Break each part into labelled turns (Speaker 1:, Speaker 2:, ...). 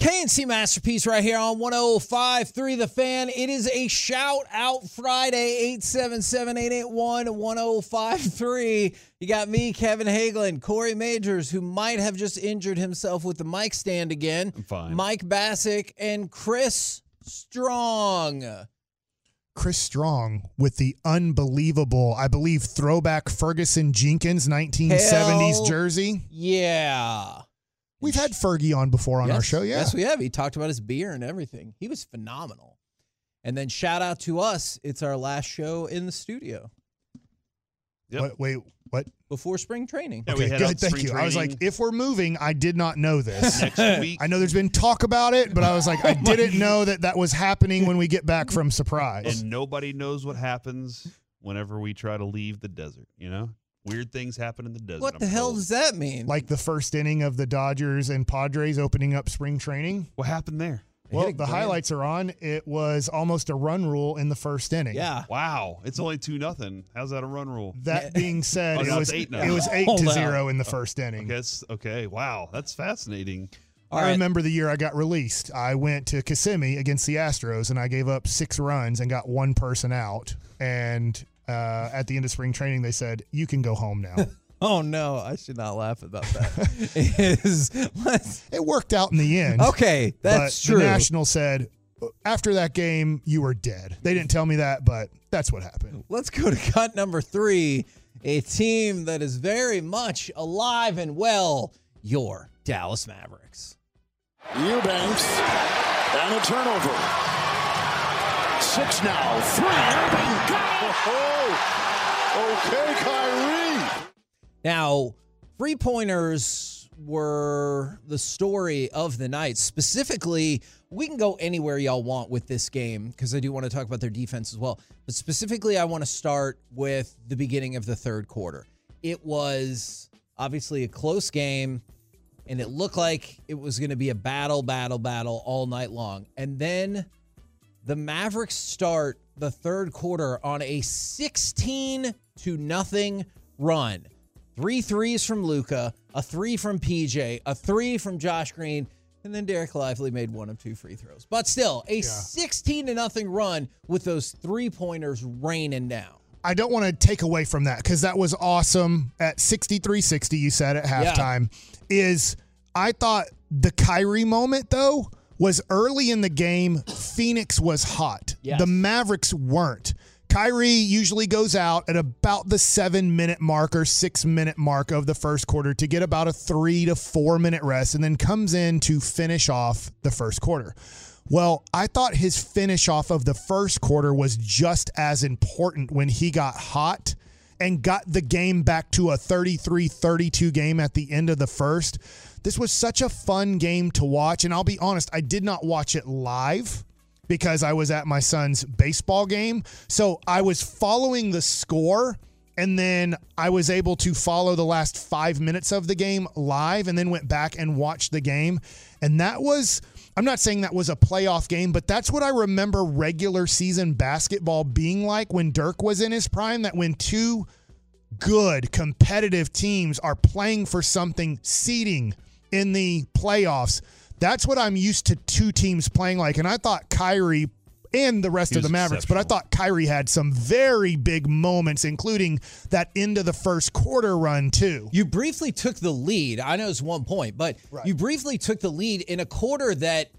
Speaker 1: KNC Masterpiece right here on 105.3 The Fan. It is a shout out Friday, 877-881-1053. You got me, Kevin Hagelin, Corey Majors, who might have just injured himself with the mic stand again.
Speaker 2: I'm fine.
Speaker 1: Mike Bacsik and Chris Strong.
Speaker 3: Chris Strong with the unbelievable, I believe, throwback Ferguson Jenkins 1970s
Speaker 1: Hell
Speaker 3: jersey.
Speaker 1: Yeah.
Speaker 3: We've had Fergie on before on our show, yeah.
Speaker 1: Yes, we have. He talked about his beer and everything. He was phenomenal. And then shout out to us. It's our last show in the studio
Speaker 2: Yep.
Speaker 3: What, wait, what?
Speaker 1: before spring training.
Speaker 2: Yeah, we
Speaker 3: Okay,
Speaker 2: head
Speaker 3: good.
Speaker 2: to
Speaker 3: Thank you.
Speaker 2: spring
Speaker 3: I was like, if we're moving, I did not know this.
Speaker 2: next week.
Speaker 3: I know there's been talk about it, but I was like, I didn't know that that was happening when we get back from surprise.
Speaker 2: and nobody knows what happens whenever we try to leave the desert. You know, weird things happen in the desert.
Speaker 1: What
Speaker 2: I'm
Speaker 1: the hell
Speaker 2: told.
Speaker 1: does that mean?
Speaker 3: Like the first inning of the Dodgers and Padres opening up spring training.
Speaker 2: What happened there?
Speaker 3: Well, the highlights are on. It was almost a run rule in the first inning.
Speaker 1: yeah.
Speaker 2: Wow, it's only two nothing. How's that a run rule?
Speaker 3: That being said,
Speaker 2: Oh,
Speaker 3: it
Speaker 2: no,
Speaker 3: was
Speaker 2: eight
Speaker 3: it was eight to zero in the first inning.
Speaker 2: guess okay. Wow, that's fascinating.
Speaker 1: All
Speaker 3: I
Speaker 1: right.
Speaker 3: remember the year I got released. I went to Kissimmee against the Astros, and I gave up six runs and got one person out. And uh, at the end of spring training, they said, "You can go home now."
Speaker 1: Oh no, I should not laugh about that. Is
Speaker 3: it worked out in the end.
Speaker 1: okay, that's
Speaker 3: but
Speaker 1: true.
Speaker 3: The National said after that game, you were dead. They didn't tell me that, but that's what happened.
Speaker 1: Let's go to cut number three. A team that is very much alive and well. Your Dallas Mavericks.
Speaker 4: Eubanks and a turnover. Six now. Three. Irving. Oh, okay, Kyrie.
Speaker 1: Now, three pointers were the story of the night. Specifically, we can go anywhere y'all want with this game because I do want to talk about their defense as well. But specifically, I want to start with the beginning of the third quarter. It was obviously a close game, and it looked like it was going to be a battle, battle, battle all night long. And then the Mavericks start the third quarter on a 16 to nothing run. Three threes from Luka, a three from PJ, a three from Josh Green, and then Dereck Lively made one of two free throws. But still, a 16 to nothing run with those three pointers raining down.
Speaker 3: I don't want to take away from that because that was awesome at 63 60, you said at
Speaker 1: Yeah.
Speaker 3: halftime. Is I thought the Kyrie moment, though, was early in the game. Phoenix was hot.
Speaker 1: Yes.
Speaker 3: The Mavericks weren't. Kyrie usually goes out at about the seven minute mark or six minute mark of the first quarter to get about a three to four minute rest and then comes in to finish off the first quarter. Well, I thought his finish off of the first quarter was just as important when he got hot and got the game back to a 33 32 game at the end of the first. This was such a fun game to watch. And I'll be honest, I did not watch it live because I was at my son's baseball game. So I was following the score and then I was able to follow the last five minutes of the game live and then went back and watched the game. And that was, I'm not saying that was a playoff game, but that's what I remember regular season basketball being like when Dirk was in his prime, that when two good competitive teams are playing for something seeding in the playoffs. That's what I'm used to two teams playing like. And I thought Kyrie and the rest of the Mavericks, but I thought Kyrie had some very big moments, including that end of the first quarter run, too.
Speaker 1: You briefly took the lead. I know it's one point, but
Speaker 3: Right.
Speaker 1: you briefly took the lead in a quarter that,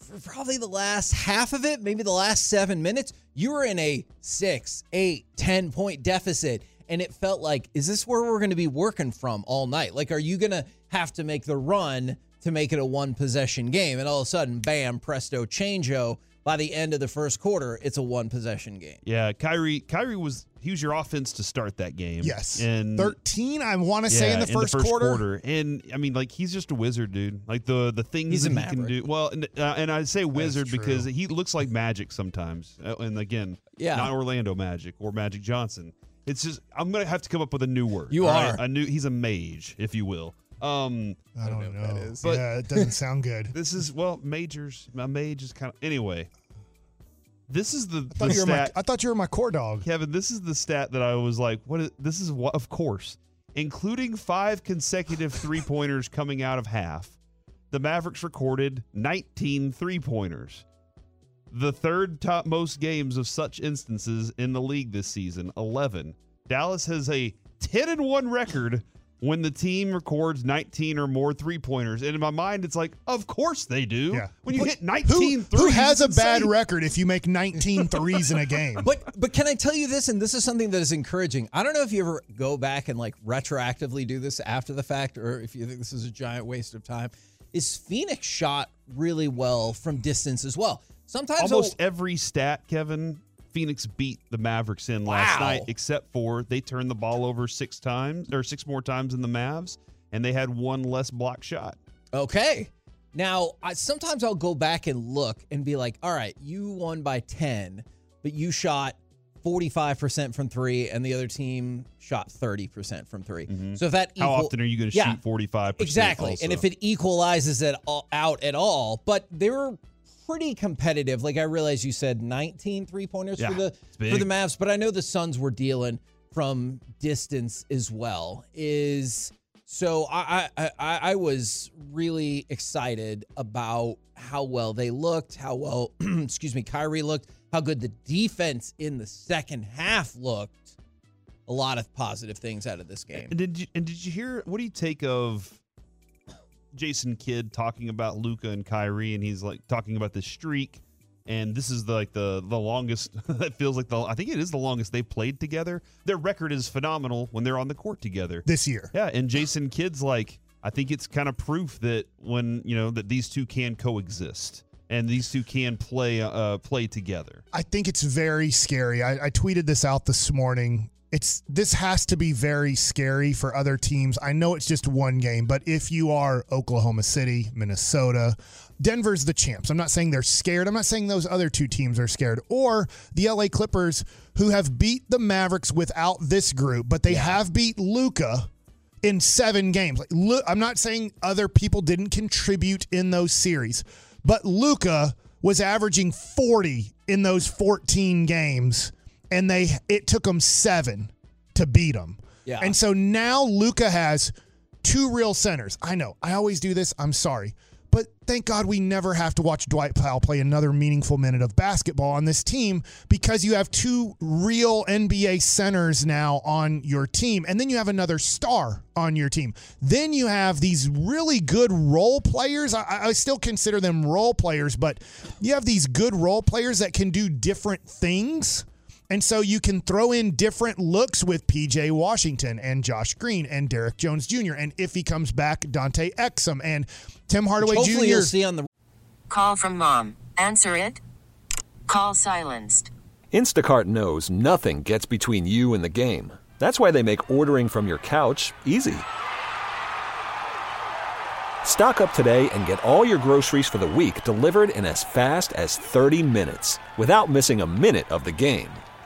Speaker 1: for probably the last half of it, maybe the last seven minutes, you were in a six, eight, ten point deficit. And it felt like, is this where we're going to be working from all night? Like, are you going to have to make the run to make it a one possession game. And all of a sudden, bam, presto, changeo. By the end of the first quarter, it's a one possession game.
Speaker 2: Yeah, Kyrie. Kyrie was he was your offense to start that game.
Speaker 3: Yes.
Speaker 2: and
Speaker 3: 13, I want to say in
Speaker 2: yeah,
Speaker 3: in the first, quarter.
Speaker 2: And I mean, like he's just a wizard, dude. Like the the things
Speaker 1: He's a
Speaker 2: that he can do. Well, and, uh, and I say wizard because he looks like Magic sometimes. Uh, And again,
Speaker 1: Yeah.
Speaker 2: not Orlando Magic or Magic Johnson. It's just I'm gonna have to come up with a new word.
Speaker 1: You
Speaker 2: all
Speaker 1: are.
Speaker 2: a new. He's a mage, if you will. Um,
Speaker 3: I don't, know.
Speaker 2: But-
Speaker 3: yeah, it doesn't sound good.
Speaker 2: this is well, majors. My mage is kind of anyway. This is the,
Speaker 3: I
Speaker 2: the
Speaker 3: thought, you were my,
Speaker 2: stat.
Speaker 3: I thought you were my core dog.
Speaker 2: Kevin, this is the stat that I was like, what is this is what of course, including five consecutive three-pointers coming out of half. The Mavericks recorded 19 three-pointers. The third top most games of such instances in the league this season, 11. Dallas has a 10 and 1 record when the team records 19 or more three-pointers. And in my mind it's like, of course they do.
Speaker 3: Yeah.
Speaker 2: When you
Speaker 3: But
Speaker 2: hit 19
Speaker 3: who,
Speaker 2: threes,
Speaker 3: who has a bad record if you make 19 threes in a game?
Speaker 1: But but can I tell you this? And this is something that is encouraging. I don't know if you ever go back and like retroactively do this after the fact, or if you think this is a giant waste of time. Is Phoenix shot really well from distance as well? Sometimes
Speaker 2: almost every stat, Kevin, Phoenix beat the Mavericks in last
Speaker 1: Wow.
Speaker 2: night, except for they turned the ball over six times or six more times than the Mavs, and they had one less block shot.
Speaker 1: Okay. Now, I, sometimes I'll go back and look and be like, all right, you won by 10, but you shot 45% from three, and the other team shot 30% from 3 mm-hmm. So if that
Speaker 2: How often are you going to
Speaker 1: Yeah,
Speaker 2: shoot 45%?
Speaker 1: Exactly. And if it equalizes it all, out at all, but they were pretty competitive. Like I realize you said 19 three pointers
Speaker 2: Yeah,
Speaker 1: for the for the Mavs, but I know the Suns were dealing from distance as well. Is so I I I, I was really excited about how well they looked, how well excuse me, Kyrie looked, how good the defense in the second half looked. A lot of positive things out of this game.
Speaker 2: And did you and did you hear what do you take of Jason Kidd talking about Luka and Kyrie and he's like talking about the streak and this is the, like the the longest it feels like the I think it is the longest they've played together. Their record is phenomenal when they're on the court together.
Speaker 3: this year.
Speaker 2: Yeah, and Jason Kidd's like, I think it's kind of proof that when you know that these two can coexist and these two can play uh, play together.
Speaker 3: I think it's very scary. I, I tweeted this out this morning. It's this has to be very scary for other teams. I know it's just one game, but if you are Oklahoma City, Minnesota, Denver's the champs. I'm not saying they're scared. I'm not saying those other two teams are scared. Or the LA Clippers, who have beat the Mavericks without this group, but they have beat Luka in seven games. Like, look, I'm not saying other people didn't contribute in those series, but Luka was averaging 40 in those 14 games, and they it took them seven to beat them.
Speaker 1: Yeah.
Speaker 3: And so now Luka has two real centers. I know. I always do this. I'm sorry. But thank God we never have to watch Dwight Powell play another meaningful minute of basketball on this team because you have two real NBA centers now on your team. And then you have another star on your team. Then you have these really good role players. I, I still consider them role players, but you have these good role players that can do different things. And so you can throw in different looks with PJ Washington and Josh Green and Derrick Jones Jr. And if he comes back, Dante Exum and Tim Hardaway
Speaker 1: Hopefully,
Speaker 3: Jr.
Speaker 1: you'll see on the
Speaker 5: Call from mom. Answer it. Call silenced.
Speaker 6: Instacart knows nothing gets between you and the game. That's why they make ordering from your couch easy. Stock up today and get all your groceries for the week delivered in as fast as 30 minutes without missing a minute of the game.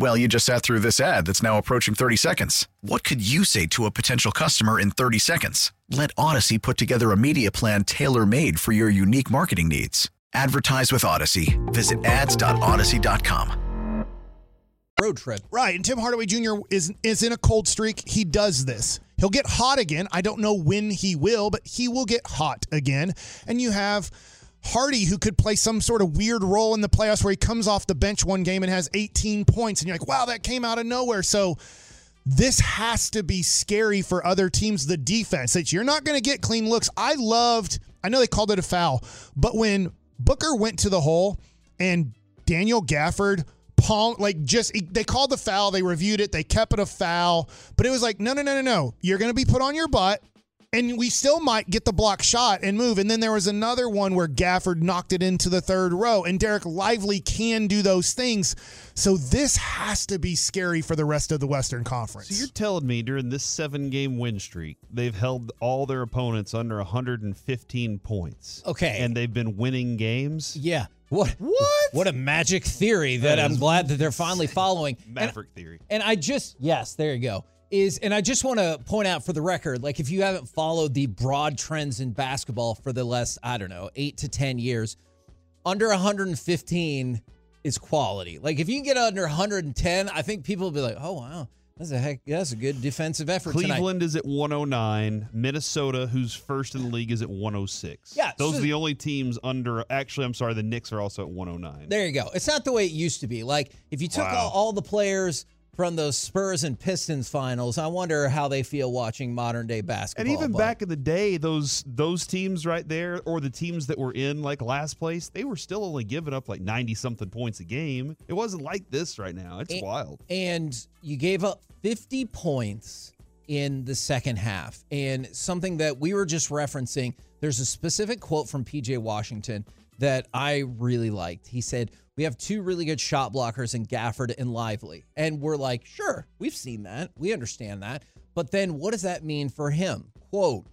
Speaker 7: Well, you just sat through this ad that's now approaching 30 seconds. What could you say to a potential customer in 30 seconds? Let Odyssey put together a media plan tailor made for your unique marketing needs. Advertise with Odyssey. Visit ads.odyssey.com.
Speaker 1: road trip.
Speaker 3: Right, and Tim Hardaway Jr. is is in a cold streak. He does this. He'll get hot again. I don't know when he will, but he will get hot again. And you have Hardy, who could play some sort of weird role in the playoffs where he comes off the bench one game and has 18 points, and you're like, wow, that came out of nowhere. So this has to be scary for other teams. The defense that you're not going to get clean looks. I loved. I know they called it a foul, but when Booker went to the hole and Daniel Gafford palm like just they called the foul, they reviewed it, they kept it a foul, but it was like no no no no no, you're going to be put on your butt and we still might get the block shot and move. And then there was another one where Gafford knocked it into the third row, and Dereck Lively can do those things. So this has to be scary for the rest of the Western Conference.
Speaker 2: So you're telling me during this seven game win streak, they've held all their opponents under 115 points.
Speaker 1: Okay.
Speaker 2: And they've been winning games?
Speaker 1: Yeah. What?
Speaker 2: What?
Speaker 1: What a magic theory that,
Speaker 2: That
Speaker 1: I'm glad that they're finally following. And-
Speaker 2: Maverick theory.
Speaker 1: And I just, yes, there you go. Is and I just want to point out for the record, like if you haven't followed the broad trends in basketball for the last, I don't know, eight to 10 years, under 115 is quality. Like if you can get under 110, I think people will be like, oh, wow, that's a heck, that's a good defensive effort tonight.
Speaker 2: Cleveland is at 109. Minnesota, who's first in the league, is at 106.
Speaker 1: Yeah,
Speaker 2: Those
Speaker 1: so-
Speaker 2: are the only teams under. Actually, I'm sorry, the Knicks are also at 109.
Speaker 1: There you go. It's not the way it used to be. Like if you took
Speaker 2: Wow.
Speaker 1: all, all the players from those Spurs and Pistons finals, I wonder how they feel watching modern day basketball.
Speaker 2: And even
Speaker 1: but-
Speaker 2: back in the day, those those teams right there, or the teams that were in like last place, they were still only giving up like ninety something points a game. It wasn't like this right now. It's
Speaker 1: And-
Speaker 2: wild.
Speaker 1: and you gave up 50 points in the second half. And something that we were just referencing, there's a specific quote from PJ Washington that I really liked. He said, We have two really good shot blockers in Gafford and Lively. And we're like, Sure, we've seen that. We understand that. But then what does that mean for him? Quote,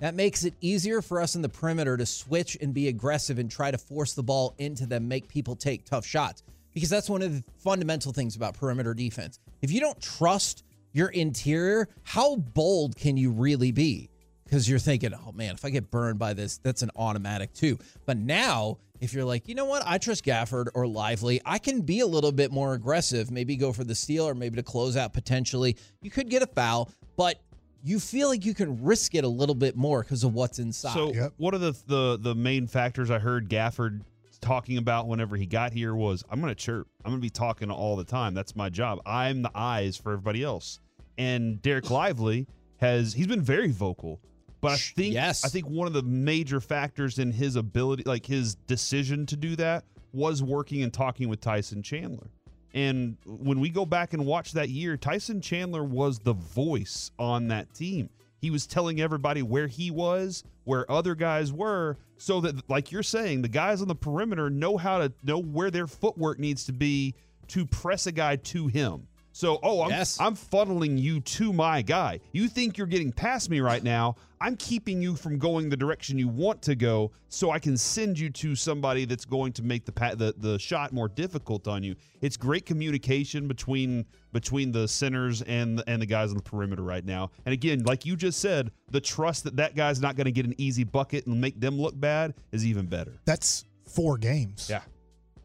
Speaker 1: that makes it easier for us in the perimeter to switch and be aggressive and try to force the ball into them, make people take tough shots. Because that's one of the fundamental things about perimeter defense. If you don't trust your interior, how bold can you really be? Because you're thinking, oh man, if I get burned by this, that's an automatic too. But now, if you're like, you know what, I trust Gafford or Lively, I can be a little bit more aggressive, maybe go for the steal or maybe to close out potentially. You could get a foul, but you feel like you can risk it a little bit more because of what's inside.
Speaker 2: So
Speaker 3: Yep.
Speaker 2: one of the, the the main factors I heard Gafford talking about whenever he got here was I'm going to chirp. I'm going to be talking all the time. That's my job. I'm the eyes for everybody else. And Dereck Lively has he's been very vocal. But I think
Speaker 1: Yes.
Speaker 2: I think one of the major factors in his ability like his decision to do that was working and talking with Tyson Chandler. And when we go back and watch that year, Tyson Chandler was the voice on that team. He was telling everybody where he was, where other guys were, so that, like you're saying, the guys on the perimeter know how to know where their footwork needs to be to press a guy to him. So, oh, I'm,
Speaker 1: Yes.
Speaker 2: I'm funneling you to my guy. You think you're getting past me right now. I'm keeping you from going the direction you want to go so I can send you to somebody that's going to make the pa- the, the shot more difficult on you. It's great communication between between the centers and the, and the guys on the perimeter right now. And again, like you just said, the trust that that guy's not going to get an easy bucket and make them look bad is even better.
Speaker 3: That's four games.
Speaker 2: Yeah.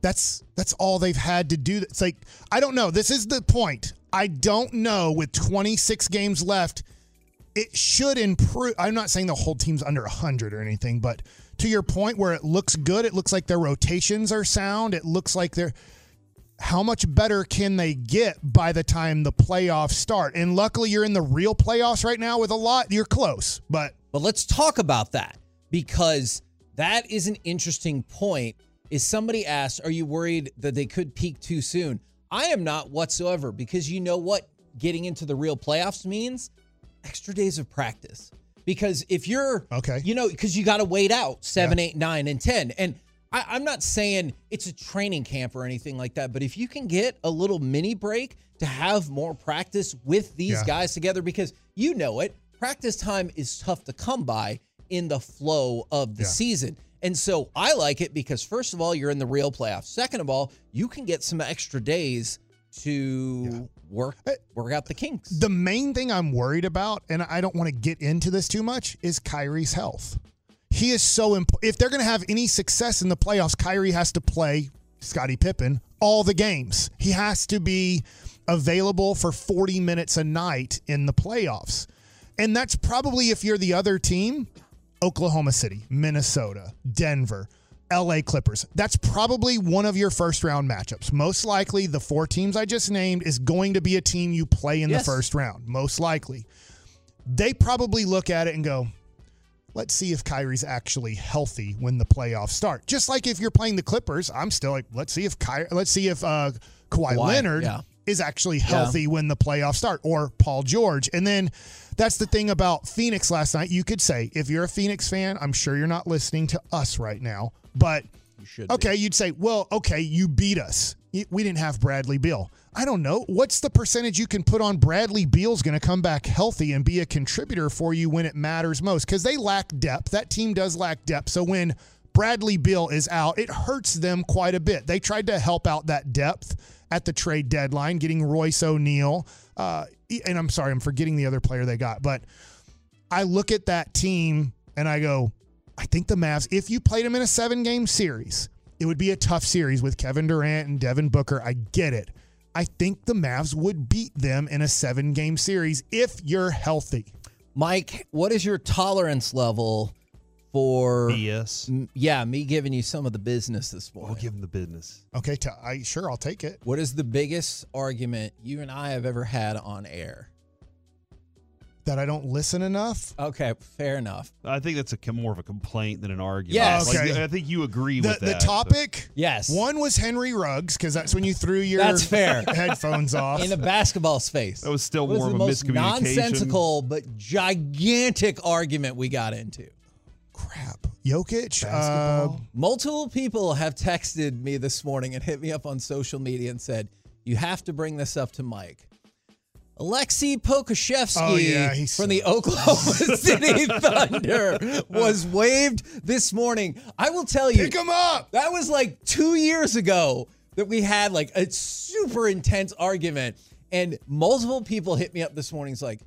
Speaker 3: That's that's all they've had to do. It's like I don't know. This is the point. I don't know. With 26 games left, it should improve. I'm not saying the whole team's under 100 or anything, but to your point, where it looks good, it looks like their rotations are sound. It looks like they're. How much better can they get by the time the playoffs start? And luckily, you're in the real playoffs right now with a lot. You're close, but
Speaker 1: But let's talk about that because that is an interesting point. Is somebody asked, Are you worried that they could peak too soon? I am not whatsoever because you know what getting into the real playoffs means? Extra days of practice. Because if you're,
Speaker 3: Okay.
Speaker 1: you know, because you got to wait out seven, eight, nine, and 10. And I, I'm not saying it's a training camp or anything like that, but if you can get a little mini break to have more practice with these
Speaker 3: Yeah.
Speaker 1: guys together, because you know it, practice time is tough to come by in the flow of the
Speaker 3: Yeah.
Speaker 1: season. And so I like it because first of all, you're in the real playoffs. Second of all, you can get some extra days to work uh, work out the kinks.
Speaker 3: The main thing I'm worried about, and I don't want to get into this too much, is Kyrie's health. He is so important. If they're going to have any success in the playoffs, Kyrie has to play Scottie Pippen all the games. He has to be available for 40 minutes a night in the playoffs. And that's probably if you're the other team, Oklahoma City, Minnesota, Denver, LA Clippers. That's probably one of your first round matchups. Most likely, the four teams I just named is going to be a team you play in
Speaker 1: Yes.
Speaker 3: the first round. Most likely. They probably look at it and go, let's see if Kyrie's actually healthy when the playoffs start. Just like if you're playing the Clippers, I'm still like, let's see if Kyrie, let's see if uh, Kawhi,
Speaker 1: Kawhi,
Speaker 3: Leonard
Speaker 1: yeah.
Speaker 3: Is actually healthy when the playoffs start, or Paul George. And then that's the thing about Phoenix last night. You could say, if you're a Phoenix fan, I'm sure you're not listening to us right now, but
Speaker 1: You should. be.
Speaker 3: okay, you'd say, well, okay, you beat us. We didn't have Bradley Beal. I don't know. What's the percentage you can put on Bradley Beal's going to come back healthy and be a contributor for you when it matters most? Because they lack depth. That team does lack depth. So when Bradley Beal is out, it hurts them quite a bit. They tried to help out that depth at the trade deadline, getting Royce O'Neale. Uh, and I'm sorry, I'm forgetting the other player they got, but I look at that team and I go, I think the Mavs, if you played them in a seven game series, it would be a tough series with Kevin Durant and Devin Booker. I get it. I think the Mavs would beat them in a seven game series if you're healthy.
Speaker 1: Mike, what is your tolerance level for?
Speaker 2: BS.
Speaker 1: m- yeah, me giving you some of the business this
Speaker 2: We'll give him the business.
Speaker 3: Okay, t- I sure I'll take it.
Speaker 1: What is the biggest argument you and I have ever had on air?
Speaker 3: That I don't listen enough.
Speaker 1: Okay, fair enough.
Speaker 2: I think that's a com- more of a complaint than an argument.
Speaker 1: Yes.
Speaker 2: Like,
Speaker 3: Okay.
Speaker 2: I think you agree
Speaker 3: The,
Speaker 2: with
Speaker 3: the
Speaker 2: that.
Speaker 3: topic,
Speaker 1: Yes.
Speaker 3: one was Henry Ruggs because that's when you threw your
Speaker 1: That's fair.
Speaker 3: headphones off.
Speaker 1: in the basketball space.
Speaker 2: That was still
Speaker 1: What is
Speaker 2: more of
Speaker 1: the
Speaker 2: a
Speaker 1: most
Speaker 2: miscommunication.
Speaker 1: nonsensical but gigantic argument we got into.
Speaker 3: Crap, Jokic. Uh,
Speaker 1: Multiple people have texted me this morning and hit me up on social media and said, "You have to bring this up to Mike." Aleksej Pokusevski
Speaker 3: Oh, yeah, he's-
Speaker 1: from the Oklahoma City Thunder was waived this morning. I will tell you,
Speaker 3: pick him up.
Speaker 1: that was like two years ago that we had like a super intense argument, and multiple people hit me up this morning. It's like,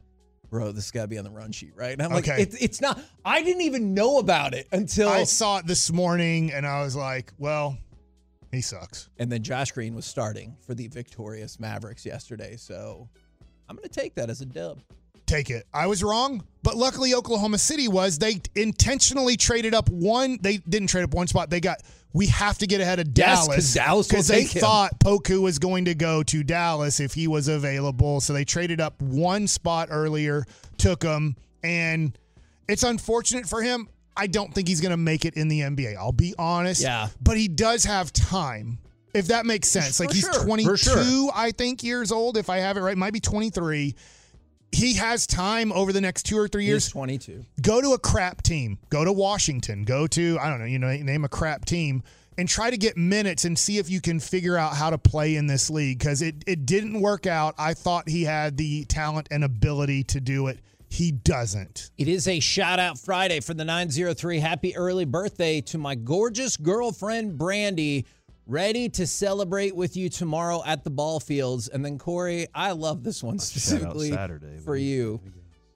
Speaker 1: bro, this got to be on the run sheet, right? And I'm like,
Speaker 3: Okay.
Speaker 1: it's, it's not. I didn't even know about it until.
Speaker 3: I saw it this morning and I was like, well, he sucks.
Speaker 1: and then Josh Green was starting for the victorious Mavericks yesterday, so I'm gonna take that as a dub.
Speaker 3: take it. I was wrong, but luckily Oklahoma City was. They intentionally traded up one. They didn't trade up one spot. They got. We have to get ahead of
Speaker 1: Yes, 'cause
Speaker 3: Dallas
Speaker 1: Dallas
Speaker 3: because they thought Poku was going to go to Dallas if he was available. So they traded up one spot earlier, took him, and it's unfortunate for him. I don't think he's going to make it in the NBA. I'll be honest.
Speaker 1: Yeah.
Speaker 3: but he does have time. If that makes sense,
Speaker 1: For
Speaker 3: like he's
Speaker 1: sure, for
Speaker 3: 22,
Speaker 1: sure.
Speaker 3: I think years old. If I have it right, might be 23 he has time over the next two or three
Speaker 1: He's
Speaker 3: years.
Speaker 1: 22.
Speaker 3: Go to a crap team. Go to Washington. Go to I don't know. You know, name a crap team and try to get minutes and see if you can figure out how to play in this league because it it didn't work out. I thought he had the talent and ability to do it. He doesn't.
Speaker 1: It is a shout out Friday for the 903. Happy early birthday to my gorgeous girlfriend, Brandy. Ready to celebrate with you tomorrow at the ball fields. And then, Corey, I love this one specifically
Speaker 2: Saturday.
Speaker 1: for you.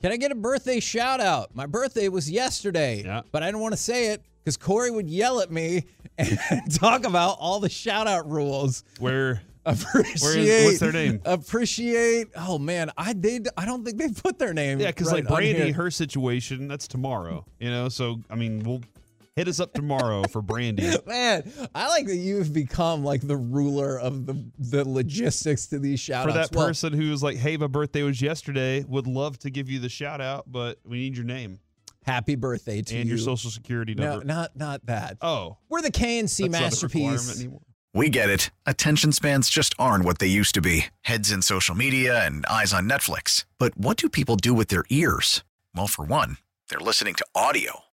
Speaker 1: Can I get a birthday shout out? My birthday was yesterday,
Speaker 2: Yeah.
Speaker 1: but I didn't want to say it because Corey would yell at me and talk about all the shout out rules.
Speaker 2: Where
Speaker 1: Appreciate.
Speaker 2: what's their name?
Speaker 1: Appreciate. Oh man, I did. I don't think they put their name.
Speaker 2: Yeah, because
Speaker 1: right
Speaker 2: like Brandy, her situation, that's tomorrow. You know, so I mean, we'll hit us up tomorrow for Brandy.
Speaker 1: Man, I like that you've become like the ruler of the the logistics to these shout
Speaker 2: For
Speaker 1: outs.
Speaker 2: that person who's like, hey, my birthday was yesterday, would love to give you the shout out, but we need your name
Speaker 1: happy birthday to
Speaker 2: and
Speaker 1: you.
Speaker 2: And your social security number.
Speaker 1: No,
Speaker 2: number.
Speaker 1: not not that.
Speaker 2: Oh,
Speaker 1: We're the KNC
Speaker 2: that's not a requirement
Speaker 1: masterpiece.
Speaker 2: anymore.
Speaker 7: We get it. Attention spans just aren't what they used to be heads in social media and eyes on Netflix. But what do people do with their ears? Well, for one, they're listening to audio.